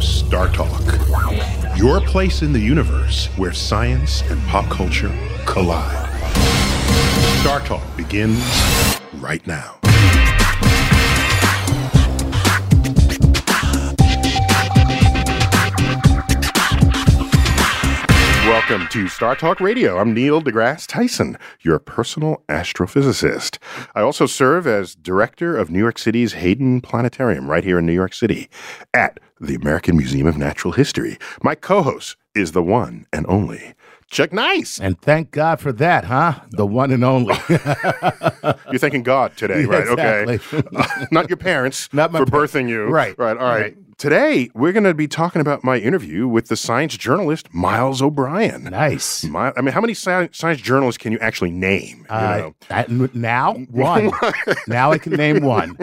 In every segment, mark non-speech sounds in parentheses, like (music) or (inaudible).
Star Talk, your place in the universe where science and pop culture collide. Star Talk begins right now. Welcome to Star Talk Radio. I'm Neil deGrasse Tyson, your personal astrophysicist. I also serve as director of New York City's Hayden Planetarium right here in New York City at the American Museum of Natural History. My co host is the one and only Chuck Nice. And thank God for that, huh? The one and only. (laughs) You're thanking God today, (laughs) right? Exactly. Okay. (laughs) Uh, not your parents Not my for birthing you. Right. Right. All right. Right. Today, we're going to be talking about my interview with the science journalist Miles O'Brien. nice. My, I mean, how many sci- science journalists can you actually name? You Uh, that- now, one. (laughs) now I can name one.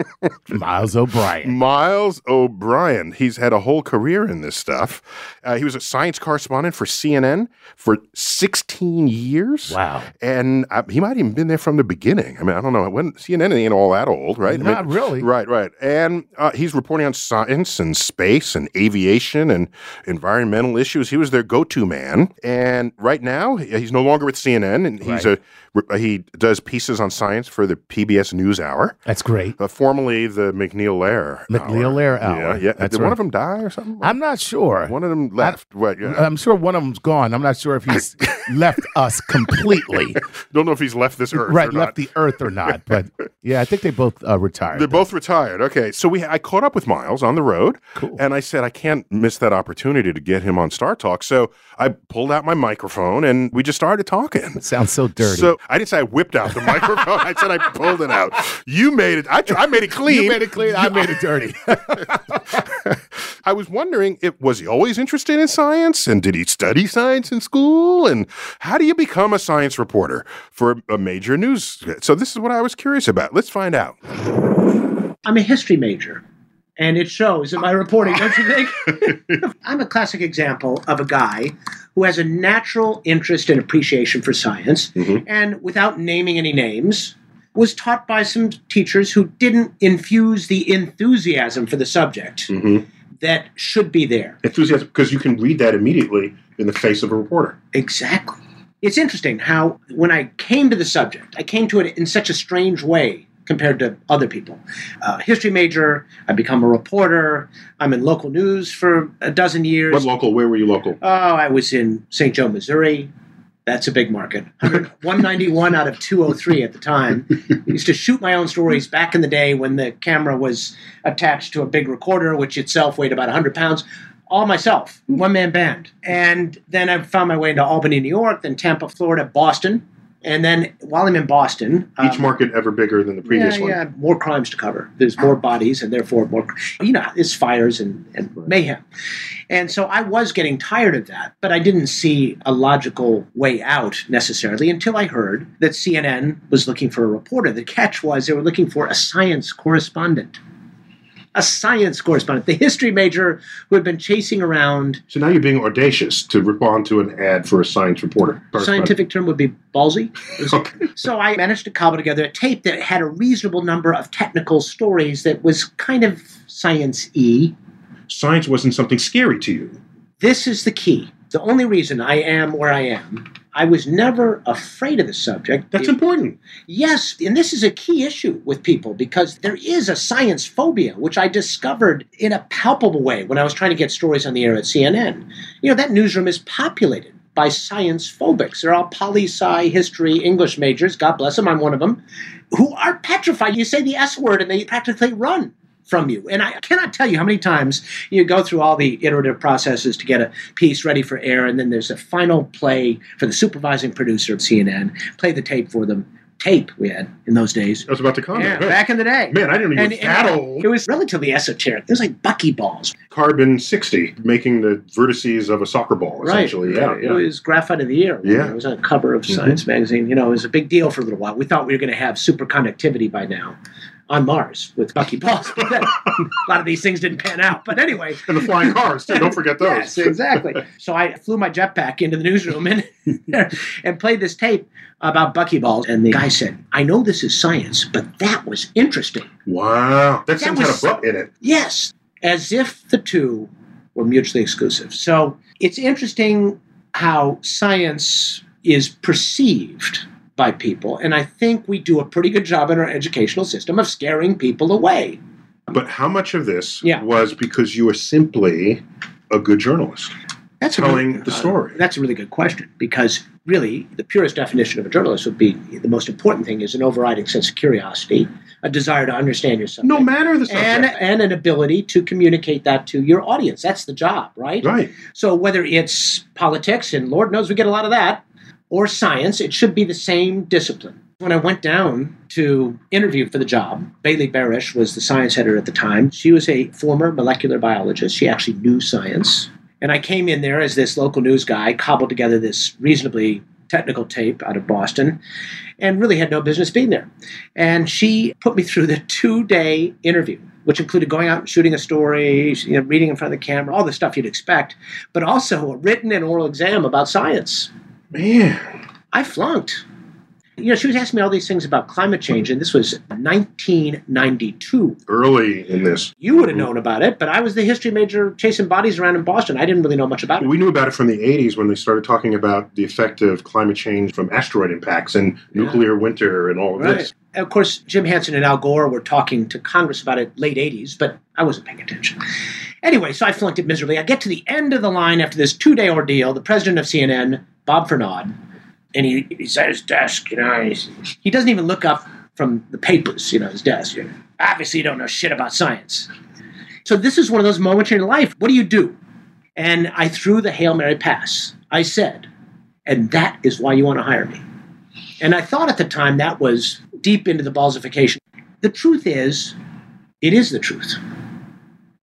Miles O'Brien. Miles O'Brien. He's had a whole career in this stuff. Uh, he was a science correspondent for CNN for 16 years. Wow. And uh, he might have even been there from the beginning. I mean, I don't know. When CNN ain't all that old, right? I mean, Not really. Right, right. And uh, he's reporting on science and space and aviation and environmental issues. He was their go-to man. And right now, he's no longer with CNN, and he's Right. a he does pieces on science for the PBS NewsHour. That's great. Uh, formerly the MacNeil Lehrer. MacNeil. Lehrer Hour. Yeah, yeah. That's Did one of them die or something? I'm not sure. one of them left. what? Yeah. I'm sure one of them's gone. I'm not sure if he's (laughs) left us completely. (laughs) Don't know if he's left this earth. right, or left not. the earth or not. (laughs) But yeah, I think they both uh, retired. They're both retired. Okay, so we I caught up with Miles on the road, Cool. and I said I can't miss that opportunity to get him on Star Talk. So I pulled out my microphone and we just started talking. Sounds so dirty. So I didn't say I whipped out the (laughs) microphone. I said I pulled it out. You made it. I, I made it clean. you made it clear. I made it dirty. (laughs) I was wondering, if, was he always interested in science? And did he study science in school? And how do you become a science reporter for a major news? So this is what I was curious about. Let's find out. I'm a history major, and it shows in my reporting, don't you think? (laughs) I'm a classic example of a guy who has a natural interest and appreciation for science, Mhm. and without naming any names, was taught by some teachers who didn't infuse the enthusiasm for the subject Mm-hmm. that should be there. Enthusiasm, because you can read that immediately in the face of a reporter. Exactly. It's interesting how, when I came to the subject, I came to it in such a strange way compared to other people. Uh, history major, I become a reporter, I'm in local news for a dozen years. What local? Where were you local? Oh, I was in St. Joe, Missouri. That's a big market. 191 (laughs) out of 203 at the time. used to shoot my own stories back in the day when the camera was attached to a big recorder, which itself weighed about 100 pounds. all myself, one man band. And then I found my way into Albany, New York, then Tampa, Florida, Boston. And then while I'm in Boston, Each um, market ever bigger than the previous yeah, one. yeah, more crimes to cover. There's more bodies, and therefore more. You know, it's fires and, and mayhem. And so I was getting tired of that, but I didn't see a logical way out necessarily until I heard that CNN was looking for a reporter. The catch was they were looking for a science correspondent. A science correspondent, the history major who had been chasing around. So now you're being audacious to respond to an ad for a science reporter. Scientific term would be ballsy. (laughs) Okay. So I managed to cobble together a tape that had a reasonable number of technical stories that was kind of science y. Science wasn't something scary to you. This is the key. The only reason I am where I am, I was never afraid of the subject. That's It- important. Yes, and this is a key issue with people because there is a science phobia, which I discovered in a palpable way when I was trying to get stories on the air at CNN. You know, that newsroom is populated by science phobics. They're all poli sci, history, English majors, God bless them, I'm one of them, who are petrified. You say the S word and they practically run from you. And I cannot tell you how many times you go through all the iterative processes to get a piece ready for air, and then there's a final play for the supervising producer of CNN, play the tape for them. Tape we had in those days. I was about to comment. Yeah, back in the day. Man, I didn't even And- that old. It was relatively esoteric. It was like buckyballs. Carbon 60, making the vertices of a soccer ball, essentially. Yeah, It was Graphite of the Year. Yeah. It was on the cover of mm-hmm. Science magazine. You know, it was a big deal for a little while. We thought we were going to have superconductivity by now on Mars with buckyballs. (laughs) But oh. a lot of these things didn't pan out. But anyway, And the flying cars, too. Don't forget those. Yes, exactly. so I flew my jetpack into the newsroom and (laughs) and played this tape about buckyballs. And the guy said, "I know this is science, but that was interesting." Wow. That That seems was- had a in it. Yes, as if the two were mutually exclusive. So it's interesting how science is perceived by people, and I think we do a pretty good job in our educational system of scaring people away. But how much of this Yeah. was because you were simply a good journalist? That's Telling really- the story. uh, that's a really good question because really the purest definition of a journalist would be the most important thing is an overriding sense of curiosity, a desire to understand yourself, No matter the subject. and and an ability to communicate that to your audience. That's the job, right? right. So whether it's politics, and Lord knows we get a lot of that, or science, it should be the same discipline. When I went down to interview for the job, Bailey Barash was the science editor at the time. She was a former molecular biologist. She actually knew science. And I came in there as this local news guy, cobbled together this reasonably technical tape out of Boston, and really had no business being there. And she put me through the two day interview, which included going out and shooting a story, you know, reading in front of the camera, all the stuff you'd expect, but also a written and oral exam about science. Man. I flunked. You know, she was asking me all these things about climate change, and this was 1992. Early in this. You would have known about it, but I was the history major chasing bodies around in Boston. I didn't really know much about it. We knew about it from the 80s when they started talking about the effect of climate change from asteroid impacts and nuclear winter and all of this. Of course, Jim Hansen and Al Gore were talking to Congress about it late 80s, but I wasn't paying attention. Anyway, so I flunked it miserably. I get to the end of the line after this two day ordeal. The president of CNN, Bob Furnad, and he, he's at his desk, you know, he doesn't even look up from the papers, you know, his desk. You know, Obviously, you don't know shit about science. So this is one of those moments in your life. What do you do? And I threw the Hail Mary pass. I said, and that is why you want to hire me. And I thought at the time that was deep into the balsification. The truth is, it is the truth.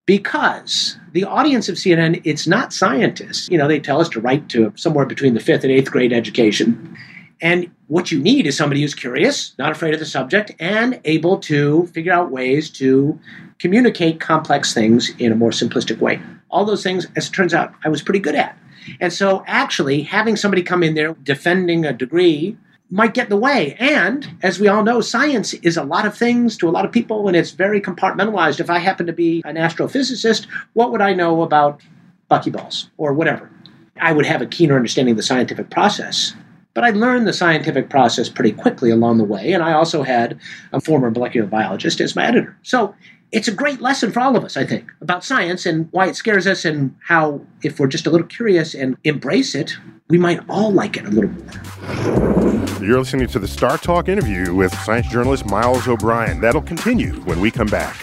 Because the audience of CNN, it's not scientists. You know, they tell us to write to somewhere between the fifth and eighth grade education. And what you need is somebody who's curious, not afraid of the subject, and able to figure out ways to communicate complex things in a more simplistic way. All those things, as it turns out, I was pretty good at. And so, actually, having somebody come in there defending a degree might get in the way. And as we all know, science is a lot of things to a lot of people, and it's very compartmentalized. If I happen to be an astrophysicist, what would I know about buckyballs or whatever? I would have a keener understanding of the scientific process. But I learned the scientific process pretty quickly along the way, and I also had a former molecular biologist as my editor. So it's a great lesson for all of us, I think, about science and why it scares us, and how, if we're just a little curious and embrace it, we might all like it a little more. You're listening to the Star Talk interview with science journalist Miles O'Brien. That'll continue when we come back.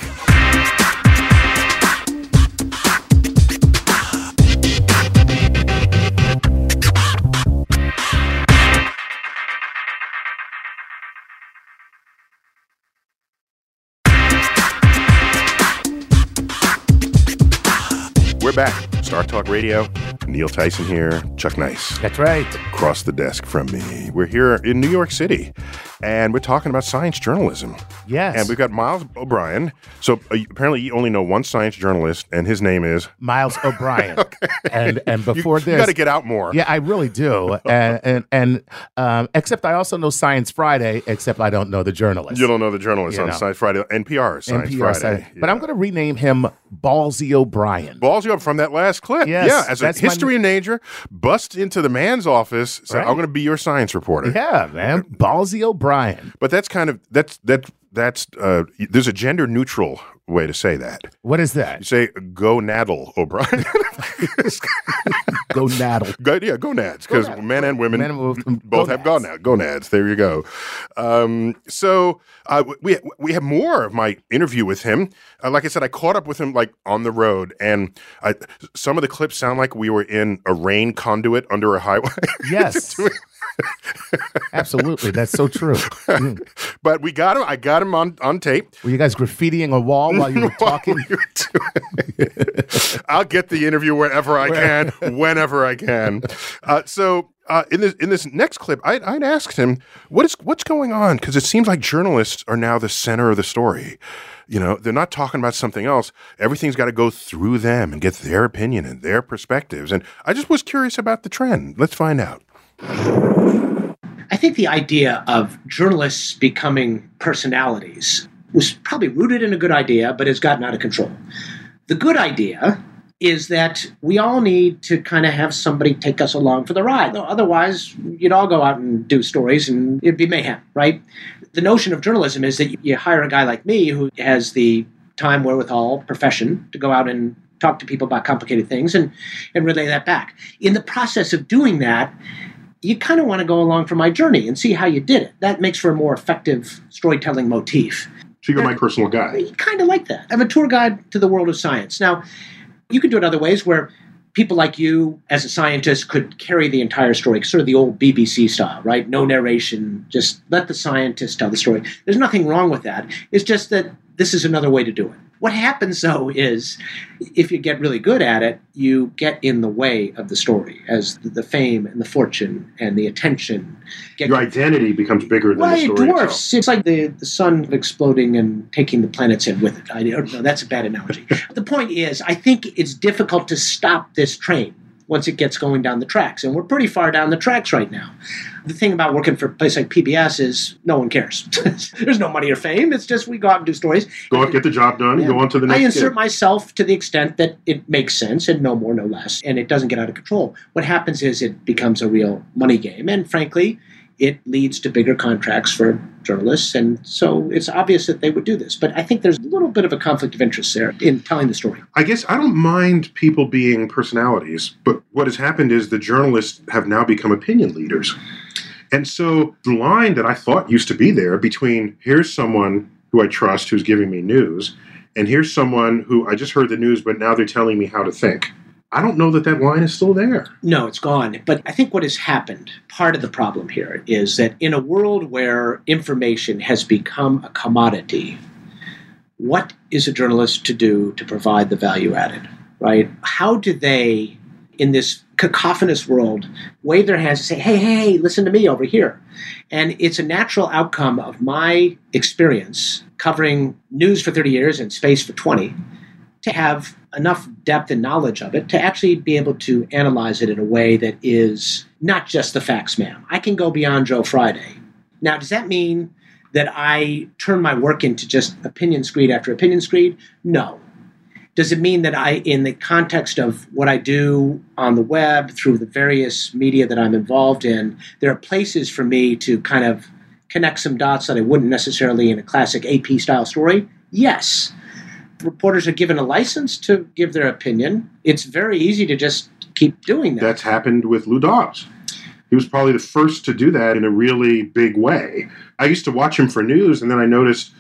We're back. Star Talk Radio. Neil Tyson here. Chuck Nice. That's right. Across the desk from me. We're here in New York City, and we're talking about science journalism. Yes. And we've got Miles O'Brien. So uh, apparently, you only know one science journalist, and his name is. Miles (laughs) O'Brien. okay. And and before you, this, you got to get out more. Yeah, I really do. (laughs) and and, and um, except I also know Science Friday, except I don't know the journalist. You don't know the journalist You on know. Science Friday, NPR Science NPR Friday. Science- But I'm going to rename him Ballsy O'Brien. Ballsy from that last clip. Yes, yeah, as a that's history major, bust into the man's office. Right. I'm going to be your science reporter. Yeah, man, Ballsy O'Brien. But that's kind of that's that that's uh, there's a gender neutral way to say that. What is You that? say go naddle O'Brien. (laughs) Go naddle. go, yeah, gonads because men and women Men and both have gonads. gonads. Gonads. There you go. Um, so uh, we we have more of my interview with him. Uh, like I said, I caught up with him like on the road, and I, some of the clips sound like we were in a rain conduit under a highway. (laughs) Yes. (laughs) Absolutely. That's so true. Mm. (laughs) but we got him. I got him on on tape. Were you guys graffitiing a wall while you were (laughs) talking? I'll get the interview wherever I can, whenever I can. Uh, so. Uh, in this in this next clip, I'd, I'd asked him what is what's going on because it seems like journalists are now the center of the story. You know, they're not talking about something else. Everything's got to go through them and get their opinion and their perspectives. And I just was curious about the trend. Let's find out. I think the idea of journalists becoming personalities was probably rooted in a good idea, but has gotten out of control. The good idea is that we all need to kind of have somebody take us along for the ride. Otherwise, you'd all go out and do stories and it'd be mayhem, right? The notion of journalism is that you hire a guy like me who has the time, wherewithal, profession to go out and talk to people about complicated things and, and relay that back. In the process of doing that, you kind of want to go along for my journey and see how you did it. That makes for a more effective storytelling motif. So you're my uh, personal guide. Kind of like that. I'm a tour guide to the world of science. Now, you could do it other ways where people like you, as a scientist, could carry the entire story, sort of the old BBC style, right? No narration, just let the scientist tell the story. There's nothing wrong with that. It's just that this is another way to do it. What happens though is if you get really good at it, you get in the way of the story as the fame and the fortune and the attention get Your identity becomes bigger than well, the it story itself. dwarfs. It's like the, the sun exploding and taking the planets in with it. I don't know. That's a bad analogy. (laughs) the point is, I think it's difficult to stop this train once it gets going down the tracks. And we're pretty far down the tracks right now. The thing about working for a place like PBS is no one cares. (laughs) There's no money or fame. It's just we go out and do stories. Go out, get the job done, Yeah. go on to the next. I insert gig. myself to the extent that it makes sense and no more, no less, and it doesn't get out of control. What happens is it becomes a real money game, and frankly, it leads to bigger contracts for journalists, and so it's obvious that they would do this. But I think there's a little bit of a conflict of interest there in telling the story. I guess I don't mind people being personalities, but what has happened is the journalists have now become opinion leaders. And so the line that I thought used to be there between here's someone who I trust who's giving me news, and here's someone who I just heard the news, but now they're telling me how to think. I don't know that that line is still there. No, it's gone. But I think what has happened, part of the problem here, is that in a world where information has become a commodity, what is a journalist to do to provide the value added, right? How do they, in this cacophonous world, wave their hands and say, hey, hey, hey, listen to me over here? And it's a natural outcome of my experience covering news for 30 years and space for 20 to have enough depth and knowledge of it to actually be able to analyze it in a way that is not just the facts, ma'am. I can go beyond Joe Friday. Now, does that mean that I turn my work into just opinion screed after opinion screed? No. Does it mean that I, in the context of what I do on the web through the various media that I'm involved in, there are places for me to kind of connect some dots that I wouldn't necessarily in a classic AP style story? Yes reporters are given a license to give their opinion, it's very easy to just keep doing that. That's happened with Lou Dobbs. He was probably the first to do that in a really big way. I used to watch him for news, and then I noticed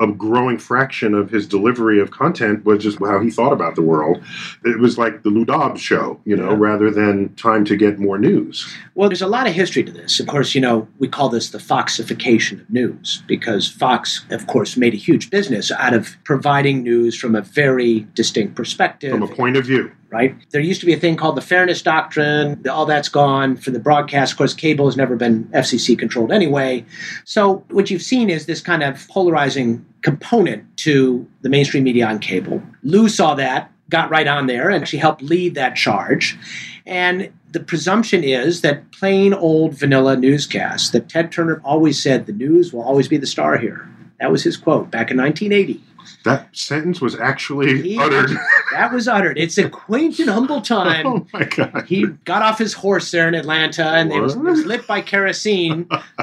a growing fraction of his delivery of content was just how he thought about the world. It was like the Lou Dobbs show, you know, Yeah. rather than time to get more news. Well, there's a lot of history to this. Of course, you know, we call this the Foxification of news because Fox, of course, made a huge business out of providing news from a very distinct perspective. From a point of view. Right? There used to be a thing called the Fairness Doctrine. All that's gone for the broadcast. Of course, cable has never been FCC controlled anyway. So what you've seen is this kind of polarizing component to the mainstream media on cable. Lou saw that, got right on there, and she helped lead that charge. And the presumption is that plain old vanilla newscasts, that Ted Turner always said the news will always be the star here. That was his quote back in 1980. That sentence was actually He- uttered. That was uttered. It's a quaint and humble time. (laughs) Oh my god. He got off his horse there in Atlanta and it was, it was lit by kerosene. (laughs)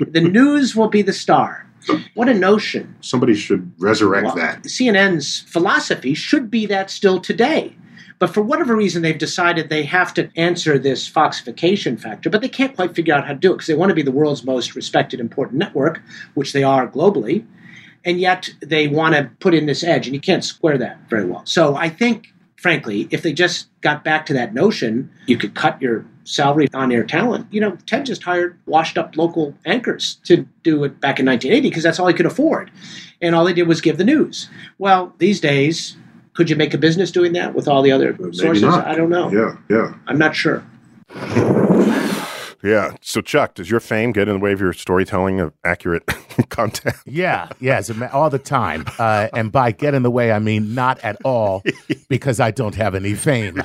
the news will be the star. What a notion. Somebody should resurrect Well, that. CNN's philosophy should be that still today. But for whatever reason, they've decided they have to answer this foxification factor, but they can't quite figure out how to do it because they want to be the world's most respected, important network, which they are globally. And yet they want to put in this edge, and you can't square that very well. So I think, frankly, if they just got back to that notion, you could cut your salary on air talent. You know, Ted just hired washed up local anchors to do it back in 1980 because that's all he could afford. And all they did was give the news. Well, these days, could you make a business doing that with all the other Maybe sources? not. I don't know. Yeah, yeah. I'm not sure. Yeah. So, Chuck, does your fame get in the way of your storytelling of accurate (laughs) content? Yeah, yes, ma- all the time. Uh, and by get in the way, I mean not at all, (laughs) because I don't have any fame.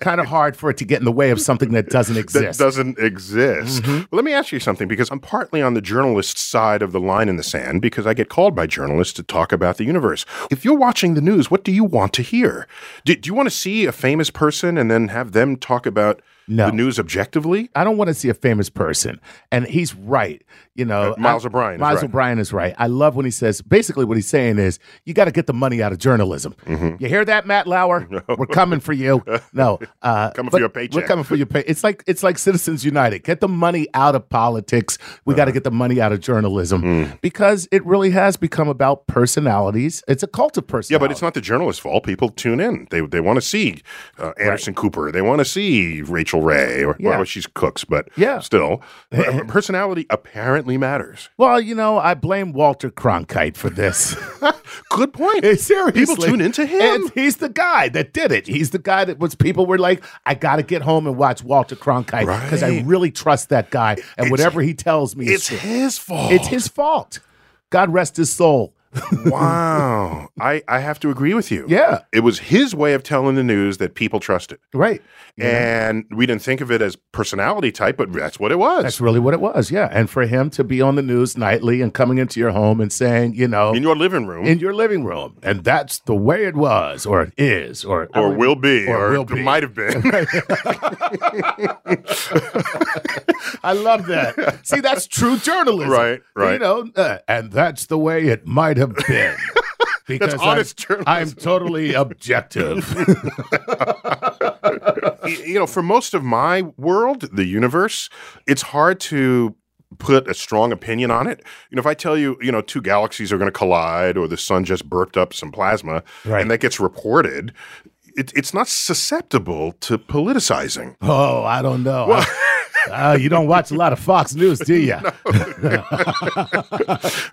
kind of hard for it to get in the way of something that doesn't that exist. doesn't exist. Well, let me ask you something because I'm partly on the journalist side of the line in the sand because I get called by journalists to talk about the universe. If you're watching the news, what do you want to hear? Do, do you want to see a famous person and then have them talk about No. the news objectively? I don't want to see a famous person. And he's right. You know, Uh, Miles I- O'Brien is Miles right. O'Brien is right. I love when he says, basically, what he's saying is, you got to get the money out of journalism. Mm-hmm. You hear that, Matt Lauer? (laughs) We're coming for you. No, uh, Coming for your paycheck. We're coming for your pay. It's like it's like Citizens United. Get the money out of politics. We Uh-huh. got to get the money out of journalism Mm. because it really has become about personalities. It's a cult of personalities. Yeah, but it's not the journalist's fault. People tune in. They they want to see uh, Anderson Cooper. They want to see Rachel Ray, or Yeah. well, she's cooks, but Yeah. still, (laughs) personality apparently matters. Well, you know, I blame Walter Cronkite for this. (laughs) Good point. (laughs) Seriously. People tune into him. And he's the guy that did it. He's the guy that was people were like, I got to get home and watch Walter Cronkite because I really trust that guy. And whatever he tells me, It's his fault. it's his fault. God rest his soul. Wow. I, I have to agree with you. Yeah. It was his way of telling the news that people trusted. Right. And we didn't think of it as personality type, but that's what it was. That's really what it was. Yeah. And for him to be on the news nightly and coming into your home and saying, you know, in your living room. in your living room, and that's the way it was, or it is, or or will be, or or, will be. might have been. (laughs) I love that. See, that's true journalism. Right, right. You know, uh, and that's the way it might have been. (laughs) Because I'm. I'm totally objective. (laughs) (laughs) You know, for most of my world, the universe, it's hard to put a strong opinion on it. You know, if I tell you, you know, two galaxies are going to collide or the sun just burped up some plasma Right. and that gets reported, it, it's not susceptible to politicizing. oh, I don't know. Uh, you don't watch a lot of Fox News, do you? (laughs) (laughs)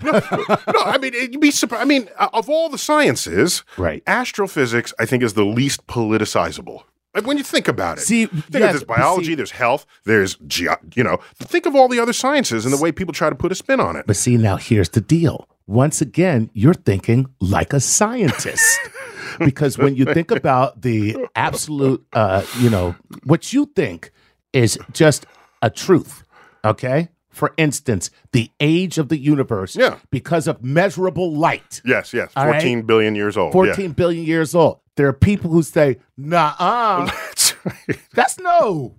no, I mean, you'd be surprised. I mean, of all the sciences, Right. astrophysics, I think, is the least politicizable. Like when you think about it, See, think yes, there's biology, see- there's health, there's ge- you know, think of all the other sciences and the way people try to put a spin on it. But see, now here's the deal. Once again, you're thinking like a scientist. (laughs) because when you think about the absolute, uh, you know, what you think is just a truth, okay? For instance, the age of the universe, Yeah. because of measurable light, Yes, yes, All right. fourteen billion years old. fourteen billion years old. There are people who say, nah, Yeah. (laughs) (laughs) that's no,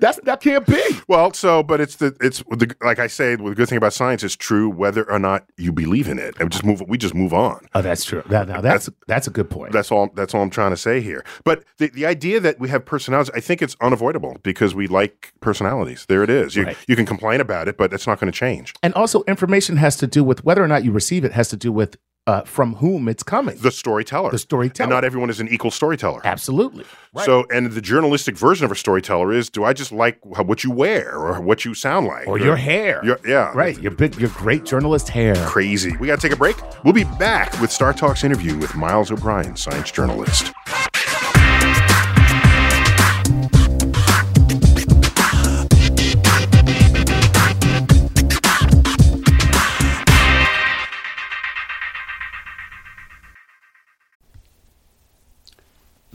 that's that can't be. well, so, but it's the it's the like I say, the good thing about science is true whether or not you believe in it. And just move. We just move on. Oh, that's true. That, now that's that's a good point. That's all. That's all I'm trying to say here. But the, the idea that we have personalities, I think it's unavoidable because we like personalities. There it is. You Right. you can complain about it, but it's not going to change. And also, information has to do with whether or not you receive it, has to do with uh, from whom it's coming. The storyteller. The storyteller. And not everyone is an equal storyteller. Absolutely. Right. So, and the journalistic version of a storyteller is: Do I just like what you wear or what you sound like, or your hair. Your, yeah, right. Your big, your great journalist hair. Crazy. We got to take a break. We'll be back with Star Talk's interview with Miles O'Brien, science journalist.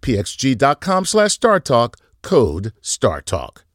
pxg.com slash StarTalk. Code StarTalk.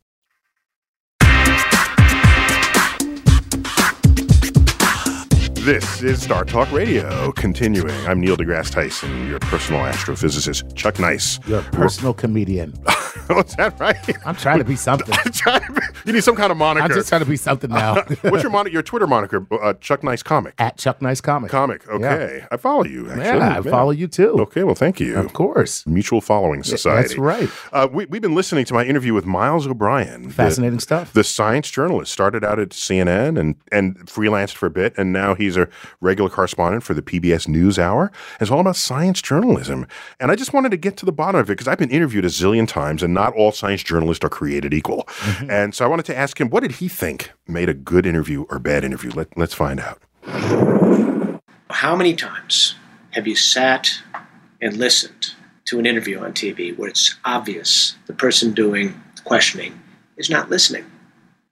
This is Star Talk Radio. Continuing, I'm Neil deGrasse Tyson, your personal astrophysicist. Chuck Nice. You're a personal comedian. (laughs) What's that right? I'm trying to be something. (laughs) To be- you need some kind of moniker. I'm just trying to be something now. (laughs) What's your moniker? Your Twitter moniker? Uh, Chuck Nice Comic. At Chuck Nice Comic. Comic. Okay, I follow you. Actually. Yeah, I follow you too. Okay, well, thank you. Of course. Mutual Following Society. That's right. Uh, we, we've been listening to my interview with Miles O'Brien. the- Fascinating stuff. the science journalist started out at CNN and and freelanced for a bit, and now he's a regular correspondent for the PBS NewsHour. It's all about science journalism, and I just wanted to get to the bottom of it because I've been interviewed a zillion times, and not all science journalists are created equal. Mm-hmm. And so I wanted to ask him, what did he think made a good interview or bad interview? Let, let's find out. How many times have you sat and listened to an interview on TV where it's obvious the person doing the questioning is not listening?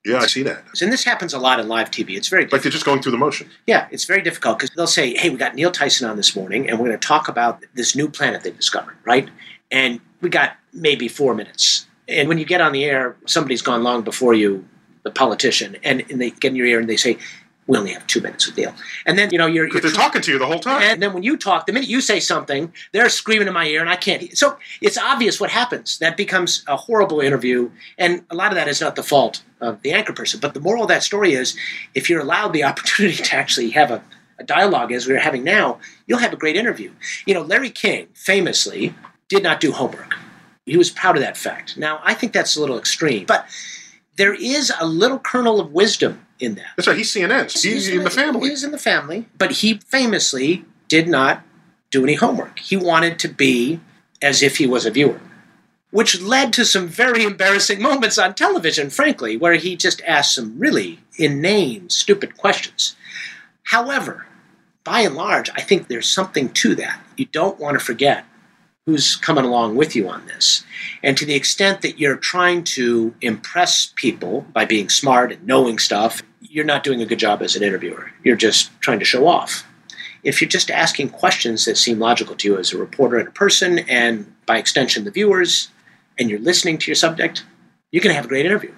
Yeah, I see that. And this happens a lot in live TV. It's very Like they're just going through the motion. Yeah, it's very difficult because they'll say, "Hey, we got Neil Tyson on this morning, and we're going to talk about this new planet they discovered, right?" And we got maybe four minutes. And when you get on the air, somebody's gone long before you, the politician, and, and they get in your ear and they say, "We only have two minutes with Neil." And then you know you're, you're they're talking to you the whole time. and then when you talk, the minute you say something, they're screaming in my ear, and I can't. So it's obvious what happens. That becomes a horrible interview, and a lot of that is not the fault of the anchor person. But the moral of that story is, if you're allowed the (laughs) opportunity to actually have a, a dialogue as we're having now, you'll have a great interview. You know, Larry King famously did not do homework. He was proud of that fact. Now, I think that's a little extreme, but there is a little kernel of wisdom in that. That's right. He's CNN's. He's, in the family. He's in the family, but he famously did not do any homework. He wanted to be as if he was a viewer, which led to some very embarrassing moments on television, frankly, where he just asked some really inane, stupid questions. However, by and large, I think there's something to that. You don't want to forget who's coming along with you on this. And to the extent that you're trying to impress people by being smart and knowing stuff, you're not doing a good job as an interviewer. You're just trying to show off. If you're just asking questions that seem logical to you as a reporter and a person, and by extension, the viewers, and you're listening to your subject, you're going to have a great interview.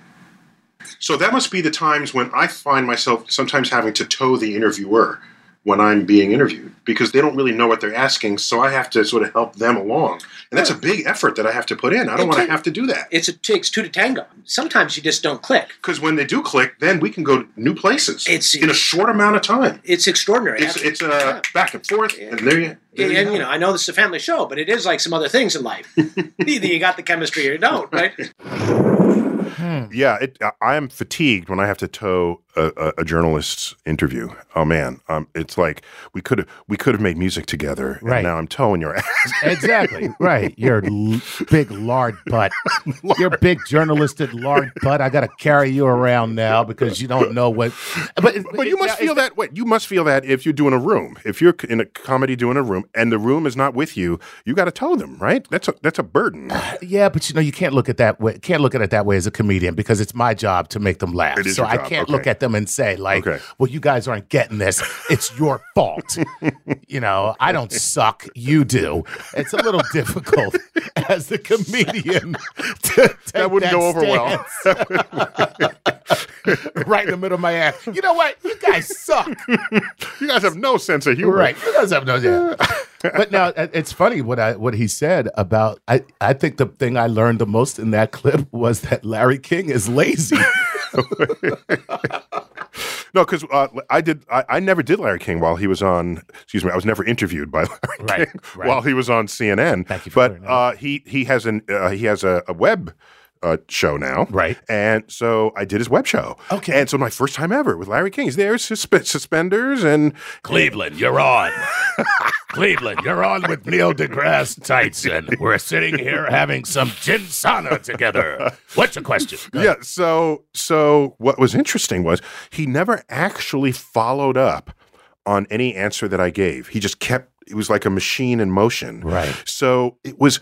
So that must be the times when I find myself sometimes having to tow the interviewer when I'm being interviewed because they don't really know what they're asking, so I have to sort of help them along. And that's a big effort that I have to put in. I don't want to have to do that. It's, it takes two to tango. Sometimes you just don't click. Because when they do click, then we can go new places It's- in a short amount of time. It's extraordinary. It's it's uh, back and forth, and there you. And, you know, I know this is a family show, but it is like some other things in life. (laughs) Either you got the chemistry or you don't, right? (laughs) Yeah, it, I am fatigued when I have to tow a, a, journalist's interview. Oh man, um, it's like we could have we could have made music together, Right. and now I'm towing your ass. Exactly. right. You're l- big lard butt. (laughs) You're big journalistic lard butt. I got to carry you around now because you don't know what. But, But you must feel that. Wait, you must feel that if you're doing a room, if you're in a comedy doing a room, and the room is not with you, you got to tow them, right? That's a that's a burden. Yeah, but you know you can't look at that way. Can't look at it that way as a comedian because it's my job to make them laugh. It is so your I can't okay. look at them and say like, Okay. "Well, you guys aren't getting this. It's your fault." (laughs) you know, I don't suck. You do. It's a little (laughs) difficult as the comedian That wouldn't go over well. well. (laughs) right in the middle of my ass. You know what? You guys suck. You guys have no sense of humor, Right. You guys have no idea. but now uh, it's funny what I what he said about I, I think the thing I learned the most in that clip was that Larry King is lazy. (laughs) No, because uh, I did. I, I never did Larry King while he was on. Excuse me. I was never interviewed by (laughs) Larry Right, King right. while he was on CNN. Thank you for But uh, he he has an uh, he has a, a web. Uh, show now, Right. And so I did his web show. Okay. And so my first time ever with Larry King. He's there, suspe- suspenders, and Cleveland, you're on. (laughs) Cleveland, you're on with Neil deGrasse Tyson. (laughs) We're sitting here having some ginsana together. What's your question? yeah. So so what was interesting was he never actually followed up on any answer that I gave. He just kept. It was like a machine in motion. Right. So it was.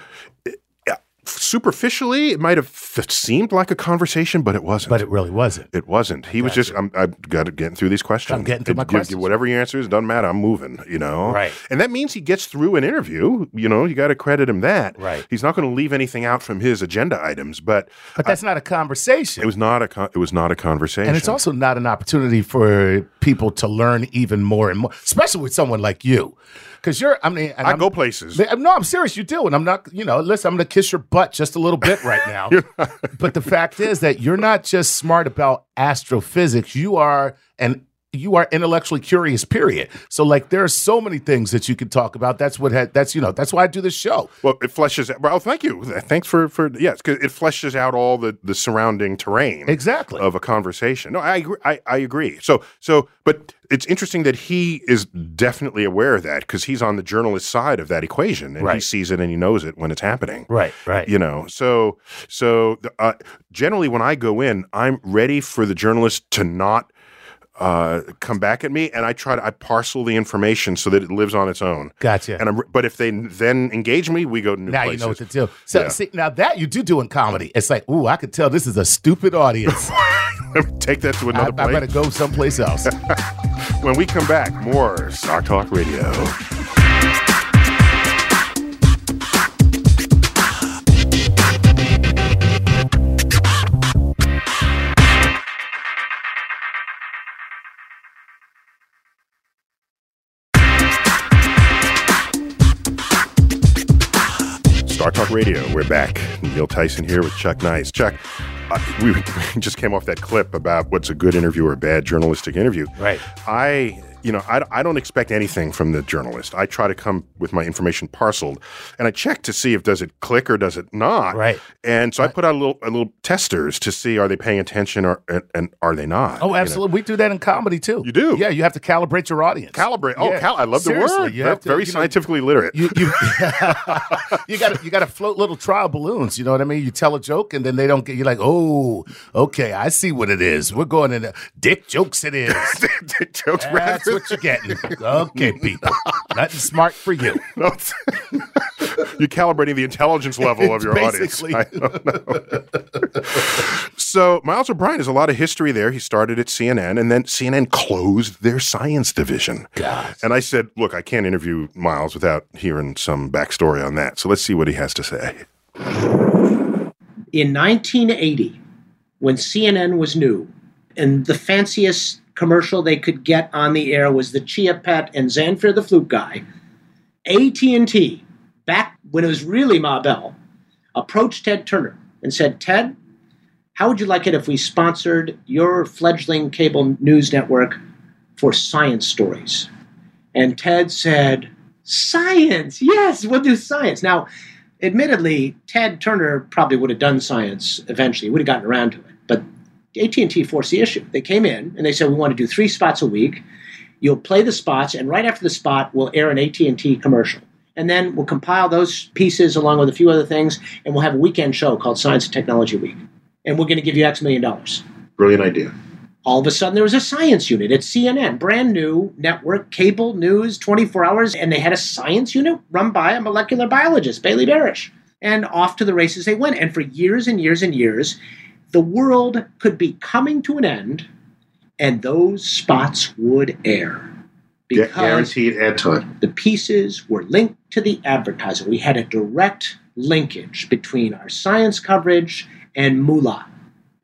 Superficially, it might have f- seemed like a conversation, but it wasn't. But it really wasn't. It wasn't. He was just, I'm, I'm got to getting through these questions. I'm getting through my questions. Whatever your answer is, doesn't matter. I'm moving, you know? Right. And that means he gets through an interview. You know, you got to credit him that. Right. He's not going to leave anything out from his agenda items, but But that's not a conversation. it was not a, con- it was not a conversation. And it's also not an opportunity for people to learn even more and more, especially with someone like you. Because you're, I mean, I I'm- go places. They- No, I'm serious. You do, and I'm not. You know, listen, I'm going to kiss your butt just a little bit right now. (laughs) but the fact is that you're not just smart about astrophysics. You are an you are intellectually curious. Period. So, like, there are so many things that you can talk about. That's what. Had, that's you know. That's why I do this show. Well, it fleshes. out Well, thank you. Thanks for for yes, because it fleshes out all the the surrounding terrain Exactly. of a conversation. No, I agree. I, I agree. So so, but it's interesting that he is definitely aware of that because he's on the journalist side of that equation, and he sees it and he knows it when it's happening. right. Right. You know, so so uh, generally when I go in, I'm ready for the journalist to not uh, come back at me, and I try to I parcel the information so that it lives on its own. Gotcha. And I'm, but if they then engage me, we go to new now places. you know what to do. So, Yeah. see, now that you do do in comedy, it's like, ooh, I could tell this is a stupid audience. (laughs) Take that to I, another I place. better go someplace else. (laughs) When we come back, more Star Talk Radio. Star Talk Radio, we're back. Neil Tyson here with Chuck Nice. Chuck, uh, we, we (laughs) just came off that clip about what's a good interview or a bad journalistic interview. Right. I you know, I, I don't expect anything from the journalist. I try to come with my information parceled, and I check to see if does it click or does it not. Right. And so I put out a little a little testers to see are they paying attention or and, and are they not. Oh, you know? absolutely. We do that in comedy too. You do? Yeah, you have to calibrate your audience. Calibrate. Oh, Yeah. cal- I love the word. you Very, have to, very you know, scientifically literate. You you (laughs) (laughs) you got you got to float little trial balloons. You know what I mean? You tell a joke and then they don't get. You're like, oh, okay, I see what it is. We're going in. Dick jokes. It is. (laughs) Dick jokes That's what you're getting. Okay, (laughs) people. Nothing smart for you. (laughs) No, (laughs) You're calibrating the intelligence level of your Basically. audience. I don't know. so Miles O'Brien has a lot of history there. He started at CNN, and then CNN closed their science division. God. And I said, "Look, I can't interview Miles without hearing some backstory on that. So let's see what he has to say." in 1980, when CNN was new, and the fanciest commercial they could get on the air was the Chia Pet and Zamfir the flute guy, AT&T, back when it was really Ma Bell, approached Ted Turner and said, Ted, how would you like it if we sponsored your fledgling cable news network for science stories? And Ted said, Science, yes, we'll do science. Now, admittedly, Ted Turner probably would have done science eventually. Would have gotten around to it. But AT&T forced the issue. They came in and they said, "We want to do three spots a week. You'll play the spots, and right after the spot, we'll air an AT&T commercial, and then we'll compile those pieces along with a few other things, and we'll have a weekend show called Science and Technology Week, and we're going to give you X million dollars." Brilliant idea. all of a sudden there was a science unit at CNN, brand new network, cable news, 24 hours, and they had a science unit run by a molecular biologist, Bailey Barash. And off to the races they went. And for years and years and years, the world could be coming to an end, and those spots would air. Because Guaranteed time. the pieces were linked to the advertiser. We had a direct linkage between our science coverage and moolah.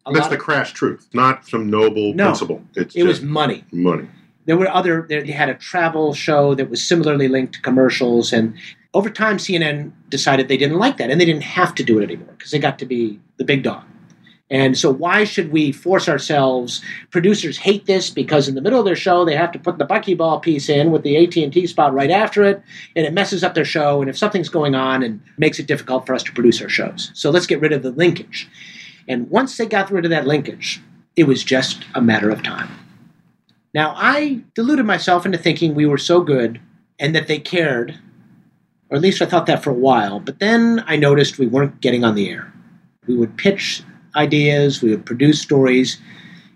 A That's the of- crash truth, not some noble No. principle. It's it was money. money. there were other they had a travel show that was similarly linked to commercials and over time cnn decided they didn't like that and they didn't have to do it anymore because they got to be the big dog and so why should we force ourselves producers hate this because in the middle of their show they have to put the buckyball piece in with the at&t spot right after it and it messes up their show and if something's going on and makes it difficult for us to produce our shows. So let's get rid of the linkage. And once they got rid of that linkage it was just a matter of time. Now, I deluded myself into thinking we were so good and that they cared, or at least I thought that for a while, but then I noticed we weren't getting on the air. We would pitch ideas, we would produce stories,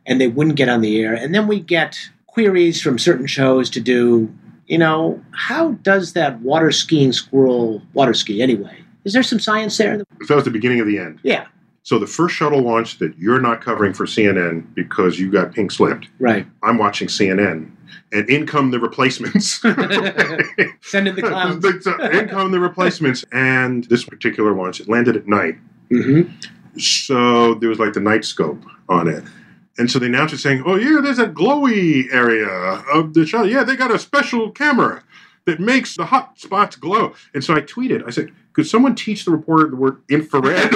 and they wouldn't get on the air. And then we get queries from certain shows to do, you know, how does that water skiing squirrel water ski anyway? Is there some science there? That was the beginning of the end. Yeah, So the first shuttle launch that you're not covering for CNN because you got pink slipped. right. I'm watching CNN, and in come the replacements. (laughs) Send in the clowns. in come the replacements, and this particular launch it landed at night. hmm So there was like the night scope on it. And so they announced saying, Oh, yeah, there's a glowy area of the shuttle. Yeah, they got a special camera that makes the hot spots glow. And so I tweeted, I said, Could someone teach the reporter the word infrared?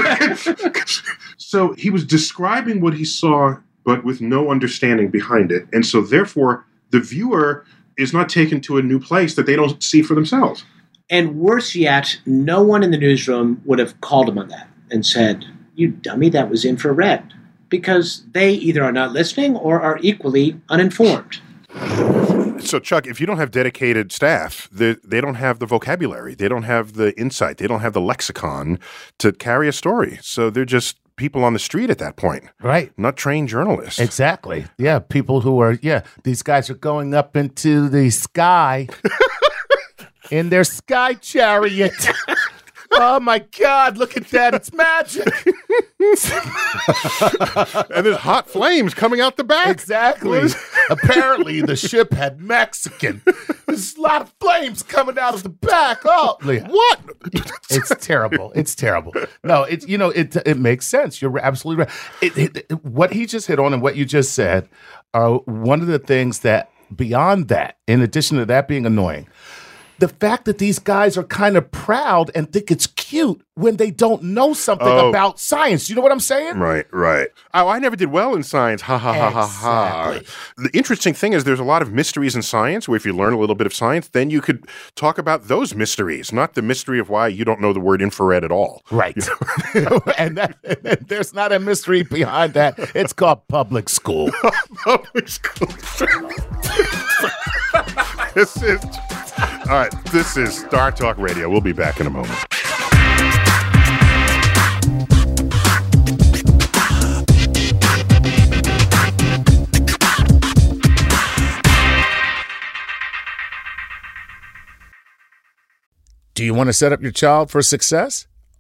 (laughs) so he was describing what he saw, but with no understanding behind it. And so therefore, the viewer is not taken to a new place that they don't see for themselves. And worse yet, no one in the newsroom would have called him on that and said, You dummy, that was infrared. Because they either are not listening or are equally uninformed. So, Chuck, if you don't have dedicated staff, they, they don't have the vocabulary, they don't have the insight, they don't have the lexicon to carry a story. So they're just people on the street at that point, Right. not trained journalists. Exactly. Yeah. People who are, yeah, these guys are going up into the sky (laughs) in their sky chariot. (laughs) oh my God, look at that. It's magic. (laughs) and there's hot flames coming out the back. Exactly. Apparently, the ship had Mexican. There's a lot of flames coming out of the back. Oh, what? it's terrible. It's terrible. No, it's you know it. It makes sense. You're absolutely right. It, it, it- what he just hit on and what you just said are one of the things that beyond that, in addition to that being annoying, the fact that these guys are kind of proud and think it's cute when they don't know something Oh. about science. You know what I'm saying? Right, right. Oh, I never did well in science. Ha ha ha ha ha. The interesting thing is there's a lot of mysteries in science where if you learn a little bit of science, then you could talk about those mysteries, not the mystery of why you don't know the word infrared at all. Right. (laughs) and, that, and (laughs) there's not a mystery behind that. It's called public school. (laughs) Public school. (laughs) this is all right. This is Star Talk Radio. We'll be back in a moment. Do you want to set up your child for success?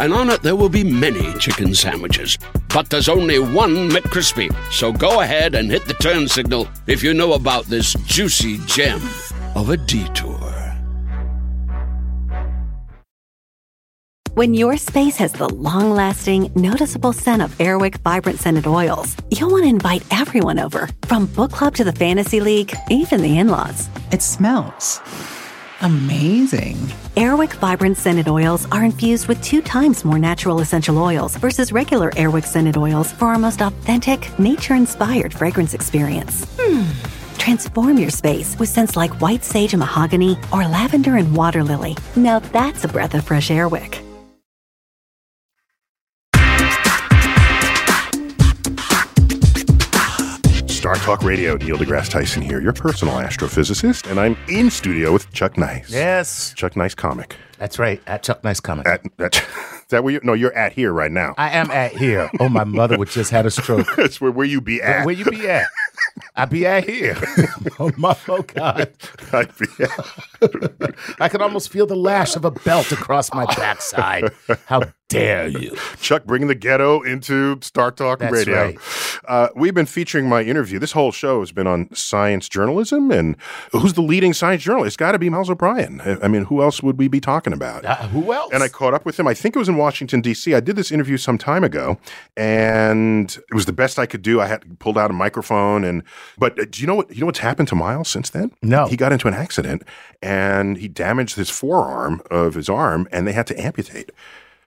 and on it there will be many chicken sandwiches. But there's only one McCrispy. So go ahead and hit the turn signal if you know about this juicy gem of a detour. When your space has the long lasting, noticeable scent of Airwick Vibrant Scented Oils, you'll want to invite everyone over, from book club to the fantasy league, even the in laws. It smells amazing. Airwick Vibrant Scented Oils are infused with two times more natural essential oils versus regular Airwick Scented Oils for our most authentic, nature inspired fragrance experience. Hmm. Transform your space with scents like white sage and mahogany or lavender and water lily. Now that's a breath of fresh Airwick. Star Talk Radio, Neil deGrasse Tyson here, your personal astrophysicist, and I'm in studio with Chuck Nice. Yes, Chuck Nice comic. that's right. At Chuck Nice Comic. At, that, (laughs) is that where you? No, you're at here right now. I am at here. Oh, my mother would just had a stroke. (laughs) That's where, where you be at. Where you be at? I be at here. (laughs) oh my oh God. I'd be at. I can almost feel the lash of a belt across my backside. How dare you? Chuck bringing the ghetto into Star Talk That's Radio. right. Uh, we've been featuring my interview. This whole show has been on science journalism, and who's the leading science journalist? It's got to be Miles O'Brien. I mean, who else would we be talking about? Uh, who else? and I caught up with him. I think it was in Washington D.C. I did this interview some time ago, and it was the best I could do. I had pulled out a microphone, and but uh, do you know what? You know what's happened to Miles since then? No. he got into an accident, and he damaged his forearm of his arm, and they had to amputate.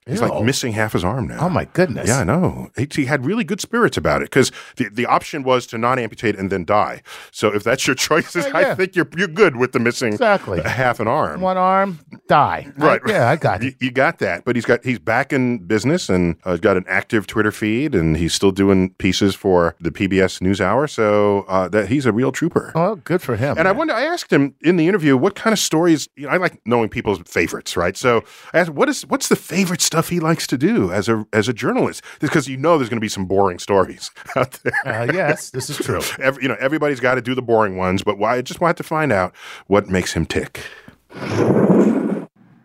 He's like missing half his arm now. oh my goodness. Yeah, I know. He, he had really good spirits about it because the, the option was to not amputate and then die. So if that's your (laughs) choices, Yeah, yeah. I think you're you're good with the missing Exactly. half an arm. One arm, die. Right. I- yeah, I got You, it. you got that, but he's got he's back in business and uh, got an active Twitter feed, and he's still doing pieces for the PBS NewsHour. So uh, that he's a real trooper. Oh, good for him. And I wonder, I asked him in the interview what kind of stories. You know, I like knowing people's favorites, right? So I asked, what is what's the favorite stuff he likes to do as a as a journalist? Because you know there's going to be some boring stories (laughs) out there. Uh, yes, this is true. (laughs) Every, you know, everybody's got to do the boring ones, but why? I just wanted to find out what makes him tick.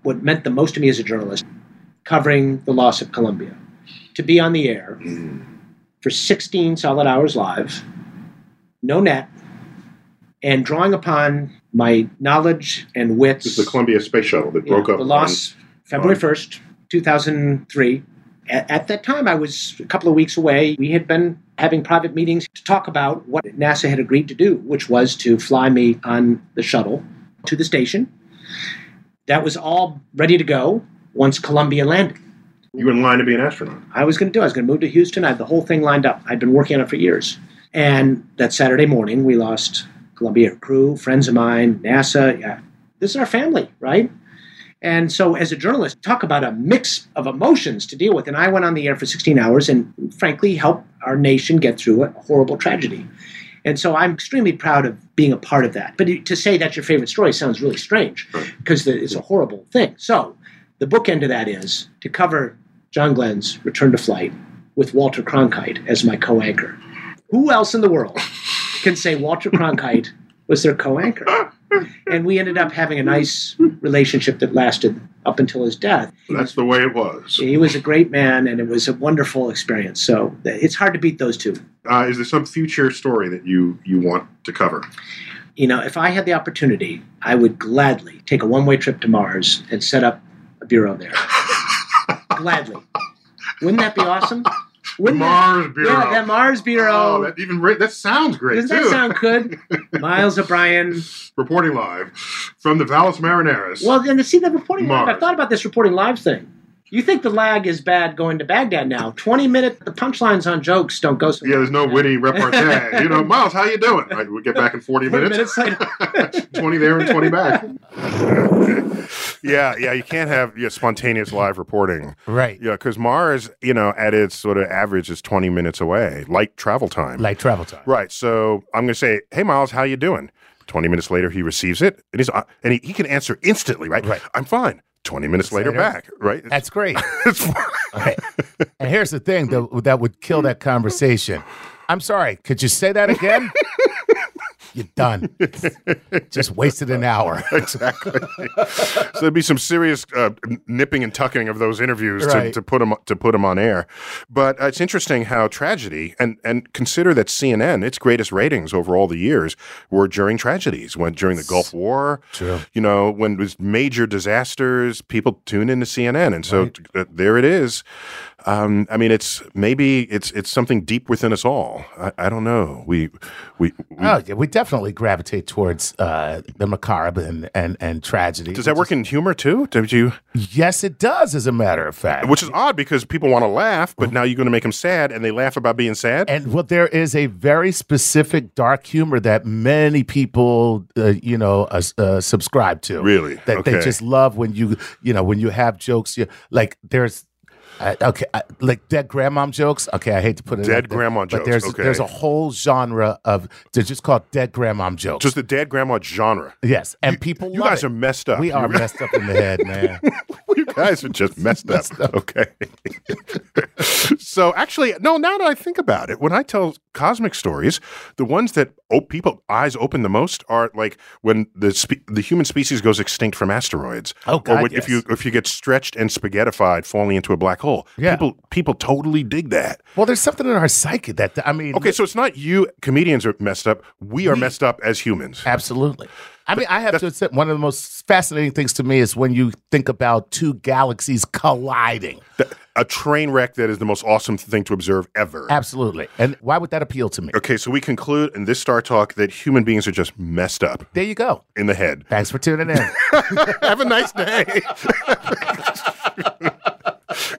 what meant the most to me as a journalist covering the loss of Columbia, to be on the air for 16 solid hours live, no net, and drawing upon my knowledge and wits. This is the Columbia Space Shuttle that Yeah, broke up. The loss, February 1st, 2003. At, at that time, I was a couple of weeks away. We had been having private meetings to talk about what NASA had agreed to do, which was to fly me on the shuttle to the station. That was all ready to go once Columbia landed. You were in line to be an astronaut. I was going to do. I was going to move to Houston. I had the whole thing lined up. I'd been working on it for years. And that Saturday morning, we lost Columbia crew, friends of mine, NASA. Yeah, this is our family, right? And so, as a journalist, talk about a mix of emotions to deal with. And I went on the air for 16 hours and, frankly, helped our nation get through a horrible tragedy. And so, I'm extremely proud of being a part of that. But to say that's your favorite story sounds really strange because it's a horrible thing. So, the bookend of that is to cover John Glenn's return to flight with Walter Cronkite as my co anchor. Who else in the world can say Walter Cronkite was their co anchor? (laughs) And we ended up having a nice relationship that lasted up until his death. That's the way it was. he was a great man and it was a wonderful experience. So it's hard to beat those two. Uh, is there some future story that you you want to cover? You know, if I had the opportunity, I would gladly take a one way trip to Mars and set up a bureau there. (laughs) gladly. Wouldn't that be awesome? Wouldn't that- Mars Bureau. Yeah, that Mars Bureau. Oh, that even that sounds great Doesn't too. that sound good? (laughs) Miles O'Brien. Reporting live from the Valles Marineris. Well, then to see the reporting live, Mars. I thought about this reporting live thing. You think the lag is bad going to Baghdad now? Twenty minute the punchlines on jokes don't go so. yeah, there's no witty repartee. (laughs) you know, Miles, how you doing? Right, we get back in 40 (laughs) Twenty minutes. minutes later. (laughs) 20 there and 20 back. yeah, yeah, you can't have yeah, spontaneous live reporting. Right. Yeah, because Mars, you know, at its sort of average is 20 minutes away, light travel time. Like travel time. Right. So I'm going to say, "Hey, Miles, how you doing?" 20 minutes later, he receives it, and he's uh, and he, he can answer instantly. Right. Right. I'm fine. 20 minutes later, later. back. Right. That's (laughs) great. Okay. and here's the thing that, that would kill that conversation. I'm sorry. Could you say that again? (laughs) You're done. (laughs) Just wasted an hour. (laughs) exactly. so there'd be some serious uh, nipping and tucking of those interviews to, Right. to put them to put 'em on air. But uh, it's interesting how tragedy and and consider that CNN its greatest ratings over all the years were during tragedies when during the Gulf War. True. You know when it was major disasters, people tune into CNN, and so uh, there it is. Um, I mean, it's maybe it's it's something deep within us all. I, I don't know. We we, we Oh, yeah, we definitely gravitate towards uh, the macabre and, and, and tragedy. does that work in humor too? Did you? Yes, it does, as a matter of fact. Which is odd because people want to laugh, but now you're going to make them sad, and they laugh about being sad. And well, there is a very specific dark humor that many people, uh, you know, uh, uh, subscribe to. Really? that they just love when you, you know, when you have jokes. You like there's. Okay, uh, like dead grandmom jokes. Okay, I hate to put it. Dead out there, grandma but jokes, There's okay. there's a whole genre of they're just called dead grandmom jokes. Just the dead grandma genre. yes, and people. You guys it. are messed up. We are (laughs) messed up in the head, man. (laughs) you guys are just messed (laughs) up. Okay. so actually, no. Now that I think about it, when I tell cosmic stories, the ones that oh, people eyes open the most are like when the spe- the human species goes extinct from asteroids. Oh, or God, when, if you if you get stretched and spaghettified, falling into a black hole. Yeah. People people totally dig that. well, there's something in our psyche that I mean. Okay, so it's not you comedians are messed up. We are messed up as humans. Absolutely. I mean, I have to admit, one of the most fascinating things to me is when you think about two galaxies colliding. A train wreck that is the most awesome thing to observe ever. Absolutely. And why would that appeal to me? Okay, so we conclude in this Star Talk that human beings are just messed up There you go. in the head. Thanks for tuning in. (laughs) Have a nice day. (laughs)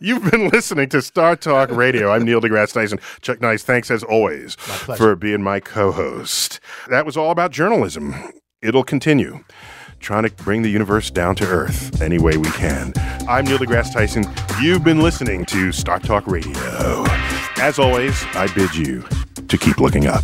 You've been listening to Star Talk Radio. I'm Neil deGrasse Tyson. Chuck Nice, thanks as always for being my co host. That was all about journalism. It'll continue. Trying to bring the universe down to earth any way we can. I'm Neil deGrasse Tyson. You've been listening to Star Talk Radio. As always, I bid you to keep looking up.